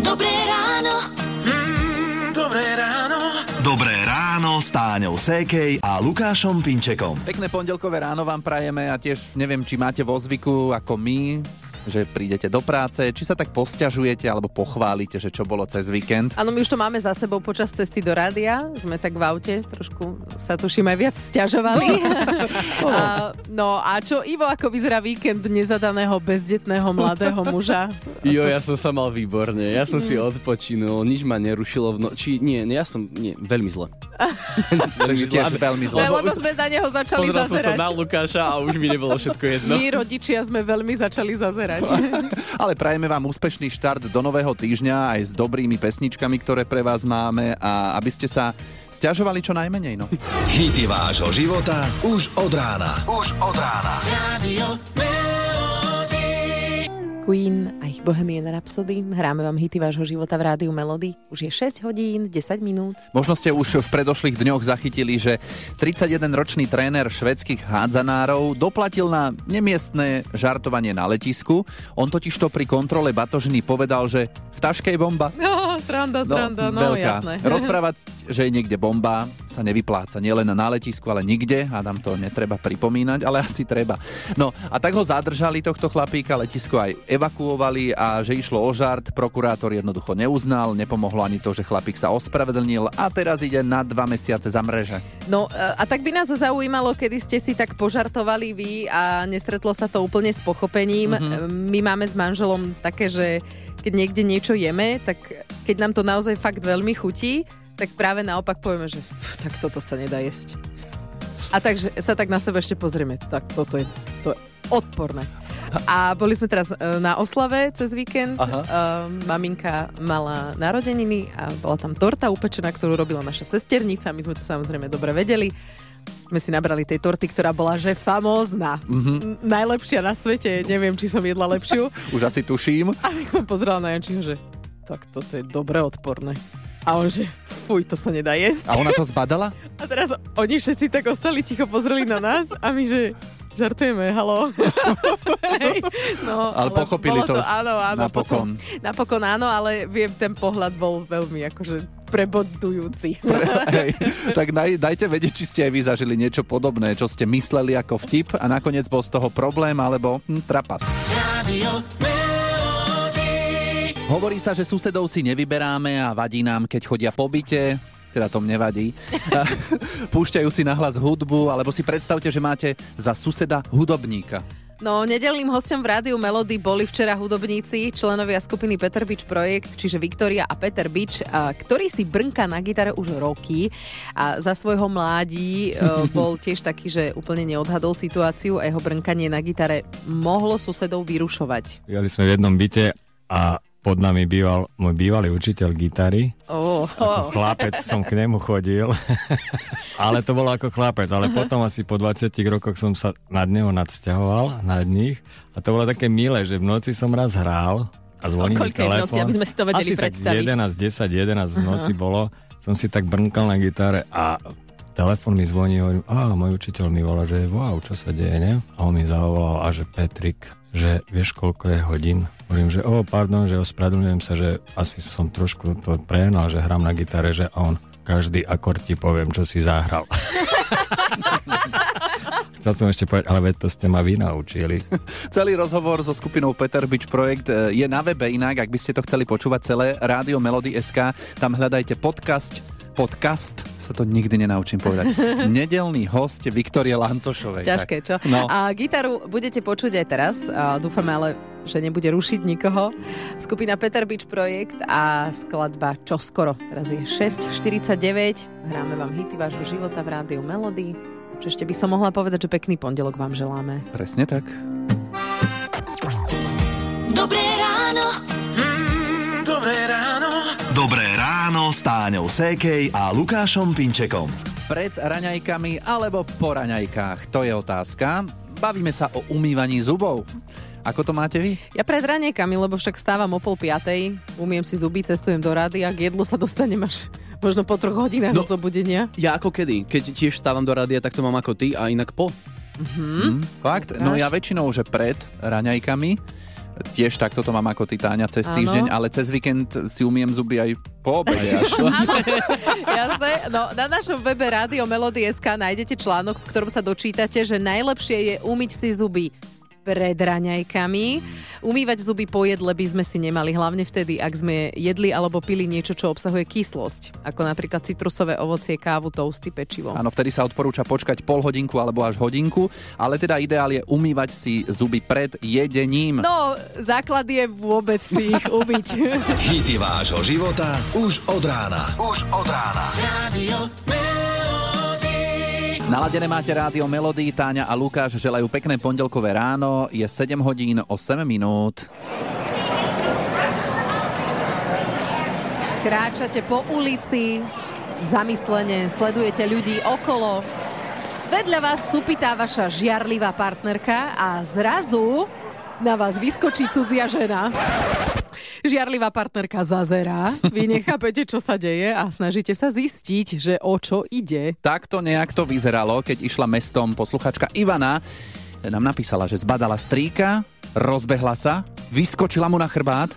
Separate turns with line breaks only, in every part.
Dobré ráno.
Mm, dobré ráno.
Dobré ráno s Táňou Sékej a Lukášom Pinčekom.
Pekné pondelkové ráno vám prajeme a tiež neviem, či máte vo zvyku ako my že prídete do práce, či sa tak posťažujete alebo pochválite, že čo bolo cez víkend.
Áno, my už to máme za sebou počas cesty do rádia. Sme tak v aute, trošku sa tuším aj viac stiažovali. a, no a čo Ivo, ako vyzerá víkend nezadaného bezdetného mladého muža?
Jo, ja som sa mal výborne. Ja som si odpočinul, nič ma nerušilo v noči. Nie, ja som, nie, veľmi zle.
veľmi zle. Veľmi zle.
Lebo sme na neho začali
Pozrel
zazerať.
som sa na Lukáša a už mi nebolo všetko jedno.
My rodičia sme veľmi začali zazerať.
Ale prajeme vám úspešný štart do nového týždňa aj s dobrými pesničkami, ktoré pre vás máme a aby ste sa stiažovali čo najmenej. No.
Hity vášho života už od rána. Už od rána.
Radio
Queen a ich Bohemian Rhapsody. Hráme vám hity vášho života v rádiu Melody. Už je 6 hodín, 10 minút.
Možno ste už v predošlých dňoch zachytili, že 31-ročný tréner švedských hádzanárov doplatil na nemiestné žartovanie na letisku. On totižto pri kontrole batožiny povedal, že v taške je bomba.
No, stranda, stranda, no, no
veľká.
jasné.
Rozprávať, že je niekde bomba, sa nevypláca. Nielen na letisku, ale nikde. Hádam to netreba pripomínať, ale asi treba. No a tak ho zadržali tohto chlapíka, letisko aj evakuovali a že išlo o žart, prokurátor jednoducho neuznal, nepomohlo ani to, že chlapík sa ospravedlnil a teraz ide na dva mesiace za mreže.
No a tak by nás zaujímalo, kedy ste si tak požartovali vy a nestretlo sa to úplne s pochopením. Mm-hmm. My máme s manželom také, že keď niekde niečo jeme, tak keď nám to naozaj fakt veľmi chutí, tak práve naopak povieme, že pf, tak toto sa nedá jesť. A takže sa tak na seba ešte pozrieme, tak toto je, to je odporné. A boli sme teraz e, na oslave cez víkend.
Aha.
Uh, maminka mala narodeniny a bola tam torta upečená, ktorú robila naša sesternica. My sme to samozrejme dobre vedeli. Sme si nabrali tej torty, ktorá bola že famózna. Mm-hmm. Najlepšia na svete. Neviem, či som jedla lepšiu.
Už asi tuším.
A tak som pozrela na Jančiho, že tak toto je dobre odporné. A on že, fuj, to sa nedá jesť.
A ona to zbadala?
A teraz oni všetci tak ostali ticho, pozreli na nás a my, že žartujeme, halo. Hej, no,
Ale
lebo
pochopili
bolo
to
áno, áno,
napokon.
Potom, napokon áno, ale viem, ten pohľad bol veľmi akože prebodujúci.
Hej, tak daj, dajte vedieť, či ste aj vy zažili niečo podobné, čo ste mysleli ako vtip a nakoniec bol z toho problém alebo hm, trapas.
Radio
Hovorí sa, že susedov si nevyberáme a vadí nám, keď chodia po byte, teda tom nevadí. Púšťajú si nahlas hudbu, alebo si predstavte, že máte za suseda hudobníka.
No, nedelným hostom v rádiu Melody boli včera hudobníci, členovia skupiny Peter Beach Projekt, čiže Viktoria a Peter a, ktorý si brnka na gitare už roky a za svojho mládí e, bol tiež taký, že úplne neodhadol situáciu a jeho brnkanie na gitare mohlo susedov vyrušovať.
Bývali sme v jednom byte a pod nami býval môj bývalý učiteľ gitary.
Oh,
Ako chlapec som k nemu chodil. ale to bolo ako chlapec. Ale potom asi po 20 rokoch som sa nad neho nadsťahoval, nad nich. A to bolo také milé, že v noci som raz hral a zvoní mi
koľkej noci,
telefón.
aby sme si to vedeli
asi
predstaviť.
tak 11, 10, 11 v noci bolo. Som si tak brnkal na gitare a telefon mi zvoní, hovorím, a môj učiteľ mi volá, že wow, čo sa deje, ne? A on mi zavolal, a že Petrik, že vieš, koľko je hodín? Hovorím, že o, pardon, že ospravedlňujem sa, že asi som trošku to prehnal, že hrám na gitare, že on každý akord ti poviem, čo si zahral. Chcel som ešte povedať, ale veď to ste ma vy naučili.
Celý rozhovor so skupinou Peter Beach Projekt e, je na webe inak, ak by ste to chceli počúvať celé, Rádio Melody SK, tam hľadajte podcast, podcast, sa to nikdy nenaučím povedať, nedelný host Viktorie Lancošovej.
Ťažké, čo?
No.
A gitaru budete počuť aj teraz. A dúfame ale, že nebude rušiť nikoho. Skupina Peter Beach Projekt a skladba Čoskoro. Teraz je 6.49. Hráme vám hity vášho života v rádiu Melody. Čo ešte by som mohla povedať, že pekný pondelok vám želáme.
Presne tak.
Dobré ráno.
Ráno
s Táňou Sékej a Lukášom Pinčekom.
Pred raňajkami alebo po raňajkách, to je otázka. Bavíme sa o umývaní zubov. Ako to máte vy?
Ja pred ranejkami, lebo však stávam o pol piatej, umiem si zuby, cestujem do rády a k jedlu sa dostanem až možno po troch hodinách
No.
od zobudenia.
Ja ako kedy? Keď tiež stávam do rádia, tak to mám ako ty a inak po.
Hm? Fakt? No ja väčšinou, že pred raňajkami, Tiež takto to mám ako ty, Táňa, cez
Áno.
týždeň, ale cez víkend si umiem zuby aj po obede. až.
Jasné. No, na našom webe Rádio Melody.sk nájdete článok, v ktorom sa dočítate, že najlepšie je umyť si zuby pred raňajkami. Umývať zuby po jedle by sme si nemali, hlavne vtedy, ak sme jedli alebo pili niečo, čo obsahuje kyslosť, ako napríklad citrusové ovocie, kávu, toasty, pečivo.
Áno, vtedy sa odporúča počkať pol hodinku alebo až hodinku, ale teda ideál je umývať si zuby pred jedením.
No, základ je vôbec si ich umyť.
Hity vášho života už od rána. Už od rána.
Radio
Naladené máte rádio Melody, Táňa a Lukáš želajú pekné pondelkové ráno, je 7 hodín 8 minút.
Kráčate po ulici, zamyslene sledujete ľudí okolo. Vedľa vás cupitá vaša žiarlivá partnerka a zrazu na vás vyskočí cudzia žena. Žiarlivá partnerka zazerá, vy nechápete, čo sa deje a snažíte sa zistiť, že o čo ide.
Takto nejak to vyzeralo, keď išla mestom posluchačka Ivana. Nám napísala, že zbadala strýka, rozbehla sa, vyskočila mu na chrbát,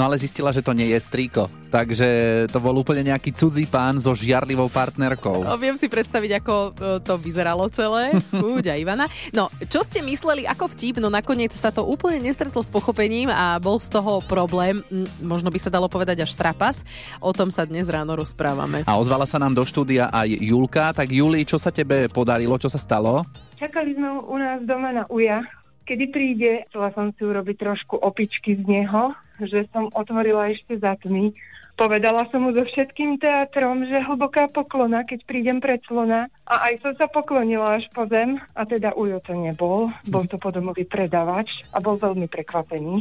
no ale zistila, že to nie je strýko. Takže to bol úplne nejaký cudzí pán so žiarlivou partnerkou.
No, viem si predstaviť, ako e, to vyzeralo celé. Fúďa Ivana. No, čo ste mysleli ako vtip, no nakoniec sa to úplne nestretlo s pochopením a bol z toho problém, mm, možno by sa dalo povedať až trapas. O tom sa dnes ráno rozprávame.
A ozvala sa nám do štúdia aj Julka. Tak Juli, čo sa tebe podarilo, čo sa stalo?
Čakali sme u nás doma na uja. Kedy príde, chcela som si urobiť trošku opičky z neho, že som otvorila ešte za tmy. Povedala som mu so všetkým teatrom, že hlboká poklona, keď prídem pred slona. A aj som sa poklonila až po zem. A teda ujo to nebol. Bol to podomový predavač a bol veľmi prekvapený.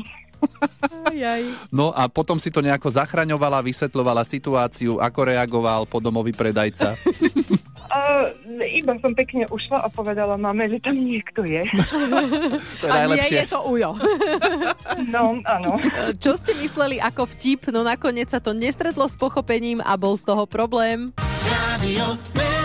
No a potom si to nejako zachraňovala, vysvetľovala situáciu, ako reagoval podomový predajca.
A iba som pekne ušla a povedala mame, že tam niekto je.
To je
A nie je to ujo.
No, áno.
Čo ste mysleli ako vtip, no nakoniec sa to nestretlo s pochopením a bol z toho problém.
Radio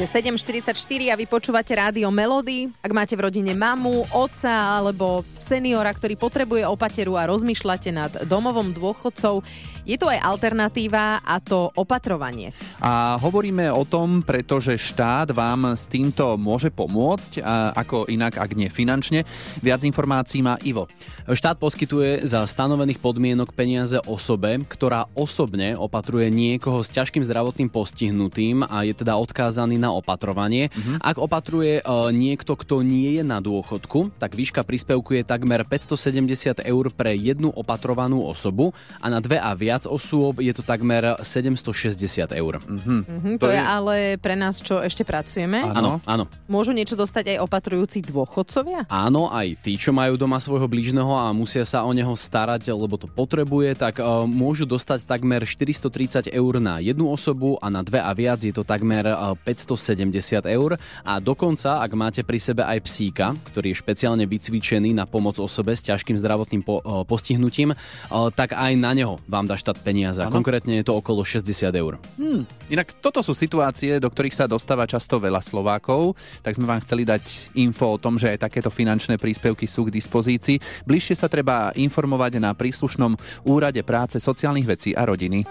Je 7.44 a vy počúvate rádio Melody. Ak máte v rodine mamu, otca alebo seniora, ktorý potrebuje opateru a rozmýšľate nad domovom dôchodcov, je tu aj alternatíva a to opatrovanie.
A hovoríme o tom, pretože štát vám s týmto môže pomôcť, a ako inak, ak nie finančne. Viac informácií má Ivo.
Štát poskytuje za stanovených podmienok peniaze osobe, ktorá osobne opatruje niekoho s ťažkým zdravotným postihnutým a je teda odkázaný na opatrovanie. Ak opatruje e, niekto, kto nie je na dôchodku, tak výška príspevku je takmer 570 eur pre jednu opatrovanú osobu a na dve a viac osôb je to takmer 760 eur.
Mhm,
To
to, je
je-
ale pre nás, čo ešte pracujeme.
Áno.
Áno.
Môžu niečo dostať aj opatrujúci dôchodcovia?
Áno, aj tí, čo majú doma svojho blížneho a musia sa o neho starať, lebo to potrebuje, tak uh, môžu dostať takmer 430 eur na jednu osobu a na dve a viac je to takmer uh, 570 eur. A dokonca, ak máte pri sebe aj psíka, ktorý je špeciálne vycvičený na pomoc osobe s ťažkým zdravotným po, uh, postihnutím, uh, tak aj na neho vám dá štát peniaze. A
Áno.
Konkrétne je to okolo 60 eur.
Hm. Inak toto sú situácie, do ktorých sa dostáva často veľa Slovákov, tak sme vám chceli dať info o tom, že aj takéto finančné príspevky sú k dispozícii. Bližšie sa treba informovať na príslušnom úrade práce, sociálnych vecí a rodiny.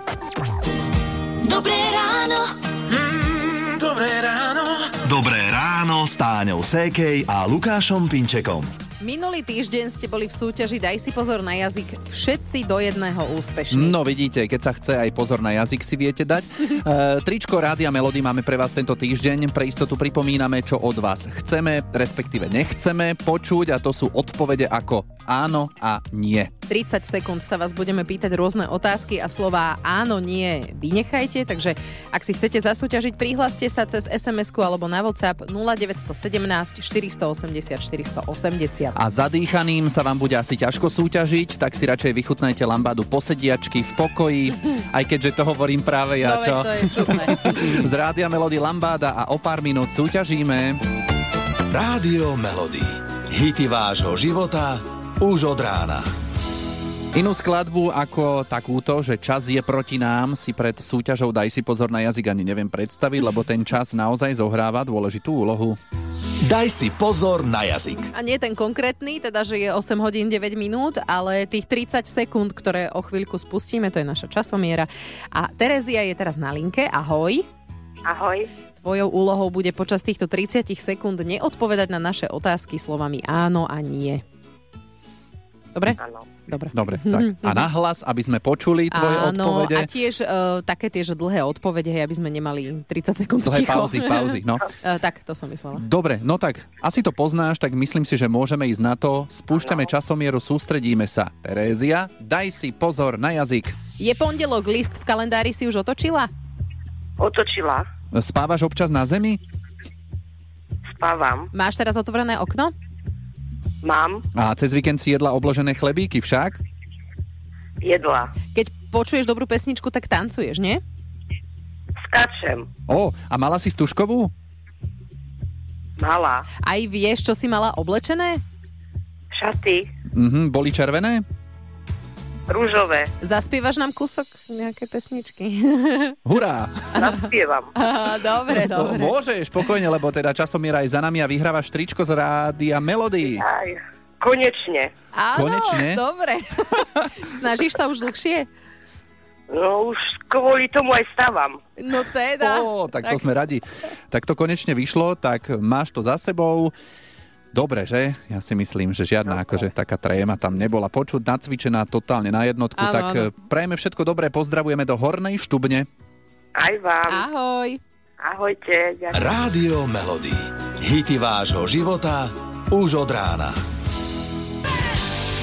Dobré
Dobré ráno
s Táňou Sékej a Lukášom Pinčekom.
Minulý týždeň ste boli v súťaži Daj si pozor na jazyk všetci do jedného úspešní.
No vidíte, keď sa chce aj pozor na jazyk si viete dať. E, tričko Rádia Melody máme pre vás tento týždeň. Pre istotu pripomíname, čo od vás chceme, respektíve nechceme počuť a to sú odpovede ako áno a nie.
30 sekúnd sa vás budeme pýtať rôzne otázky a slová áno, nie vynechajte, takže ak si chcete zasúťažiť, prihláste sa cez sms alebo na WhatsApp 0917 480 480.
A zadýchaným sa vám bude asi ťažko súťažiť, tak si radšej vychutnajte lambádu posediačky v pokoji, aj keďže to hovorím práve ja,
no,
čo?
to je čudné.
Z Rádia Melody Lambáda a o pár minút súťažíme.
Rádio Melody. Hity vášho života už od rána.
Inú skladbu ako takúto, že čas je proti nám, si pred súťažou Daj si pozor na jazyk ani neviem predstaviť, lebo ten čas naozaj zohráva dôležitú úlohu.
Daj si pozor na jazyk.
A nie ten konkrétny, teda, že je 8 hodín 9 minút, ale tých 30 sekúnd, ktoré o chvíľku spustíme, to je naša časomiera. A Terezia je teraz na linke. Ahoj.
Ahoj.
Tvojou úlohou bude počas týchto 30 sekúnd neodpovedať na naše otázky slovami áno a nie. Dobre?
Áno.
Dobre.
Dobre, tak. A nahlas, aby sme počuli tvoje
Áno,
odpovede.
a tiež uh, také tie, že dlhé odpovede, hej, aby sme nemali 30 sekúnd
Dlhé
ticho.
pauzy, pauzy, no.
Uh, tak, to som myslela.
Dobre, no tak asi to poznáš, tak myslím si, že môžeme ísť na to. Spúšťame časomieru, sústredíme sa. Terézia, daj si pozor na jazyk.
Je pondelok, list v kalendári si už otočila?
Otočila.
Spávaš občas na zemi?
Spávam.
Máš teraz otvorené okno?
Mám.
A cez víkend si jedla obložené chlebíky však?
Jedla.
Keď počuješ dobrú pesničku, tak tancuješ, nie?
Skačem.
Ó, a mala si stužkovú?
Mala.
Aj vieš, čo si mala oblečené?
Šaty.
Mhm, boli červené?
Rúžové.
Zaspievaš nám kúsok nejaké pesničky?
Hurá!
Zaspievam.
Á, dobre,
No,
dobre.
môžeš, spokojne, lebo teda časomiera aj za nami a vyhrávaš tričko z rádia Melody.
Aj. Konečne.
Áno,
Konečne?
dobre. Snažíš sa už dlhšie?
No už kvôli tomu aj stávam.
No teda.
Ó, tak to sme radi. Tak to konečne vyšlo, tak máš to za sebou. Dobre, že? Ja si myslím, že žiadna akože taká tréma tam nebola počuť, nacvičená totálne na jednotku.
Áno,
tak
áno.
eh, prajeme všetko dobré, pozdravujeme do Hornej Štubne.
Aj vám.
Ahoj.
Ahojte. Ďakujem.
Rádio Melody. Hity vášho života už od rána.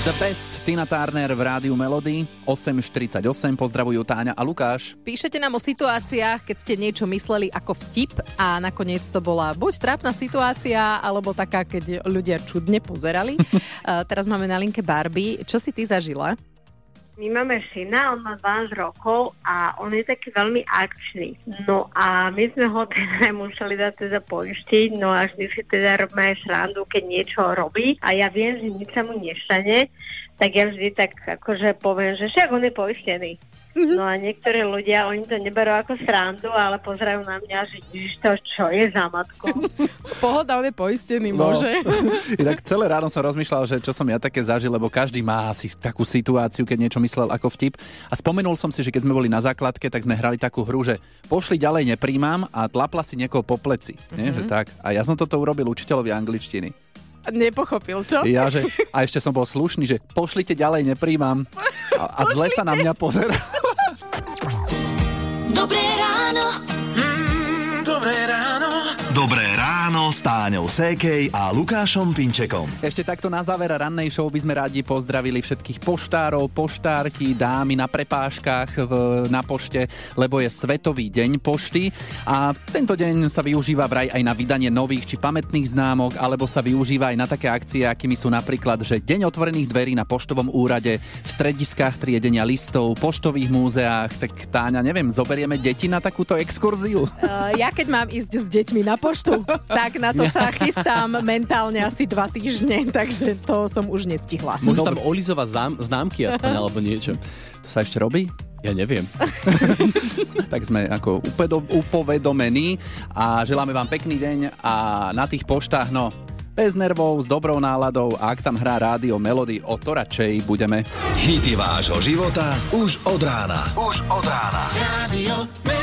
The Best, Tina Turner v rádiu Melody, 8.48, pozdravujú Táňa a Lukáš.
Píšete nám o situáciách, keď ste niečo mysleli ako vtip a nakoniec to bola buď trápna situácia, alebo taká, keď ľudia čudne pozerali. uh, teraz máme na linke Barbie. Čo si ty zažila?
My máme syna, on má 12 rokov a on je taký veľmi akčný. No a my sme ho teda museli dať teda poistiť, no a vždy si teda robíme srandu, keď niečo robí a ja viem, že nič sa mu nestane, tak ja vždy tak akože poviem, že však on je poistený. No a niektorí ľudia, oni to neberú ako srandu, ale pozerajú na mňa, že ježiš to, čo je za matku.
Pohoda, on je poistený,
No.
môže.
Inak celé ráno som rozmýšľal, že čo som ja také zažil, lebo každý má asi takú situáciu, keď niečo myslel ako vtip. A spomenul som si, že keď sme boli na základke, tak sme hrali takú hru, že pošli ďalej nepríjmam a tlapla si niekoho po pleci. Mm-hmm. Nie, že tak. A ja som toto urobil učiteľovi angličtiny.
Nepochopil, čo?
Ja, že, a ešte som bol slušný, že pošlite ďalej nepríjmam. A, a zle sa na mňa pozera.
Dobré ráno.
Mm, dobré ráno.
Dobré ráno s Táňou Sékej a Lukášom Pinčekom.
Ešte takto na záver rannej show by sme radi pozdravili všetkých poštárov, poštárky, dámy na prepážkach v, na pošte, lebo je Svetový deň pošty a tento deň sa využíva vraj aj na vydanie nových či pamätných známok, alebo sa využíva aj na také akcie, akými sú napríklad, že Deň otvorených dverí na poštovom úrade, v strediskách triedenia listov, poštových múzeách. Tak Táňa, neviem, zoberieme deti na takúto exkurziu?
Uh, ja keď mám ísť s deťmi na poštu, tak na to sa chystám mentálne asi dva týždne, takže to som už nestihla.
Môžu tam olizovať zám, známky aspoň, alebo niečo.
To sa ešte robí?
Ja neviem.
tak sme ako upedo- upovedomení a želáme vám pekný deň a na tých poštách, no, bez nervov, s dobrou náladou a ak tam hrá rádio Melody, o to radšej budeme.
Hity vášho života už od rána. Už od rána.
Rádio Melody.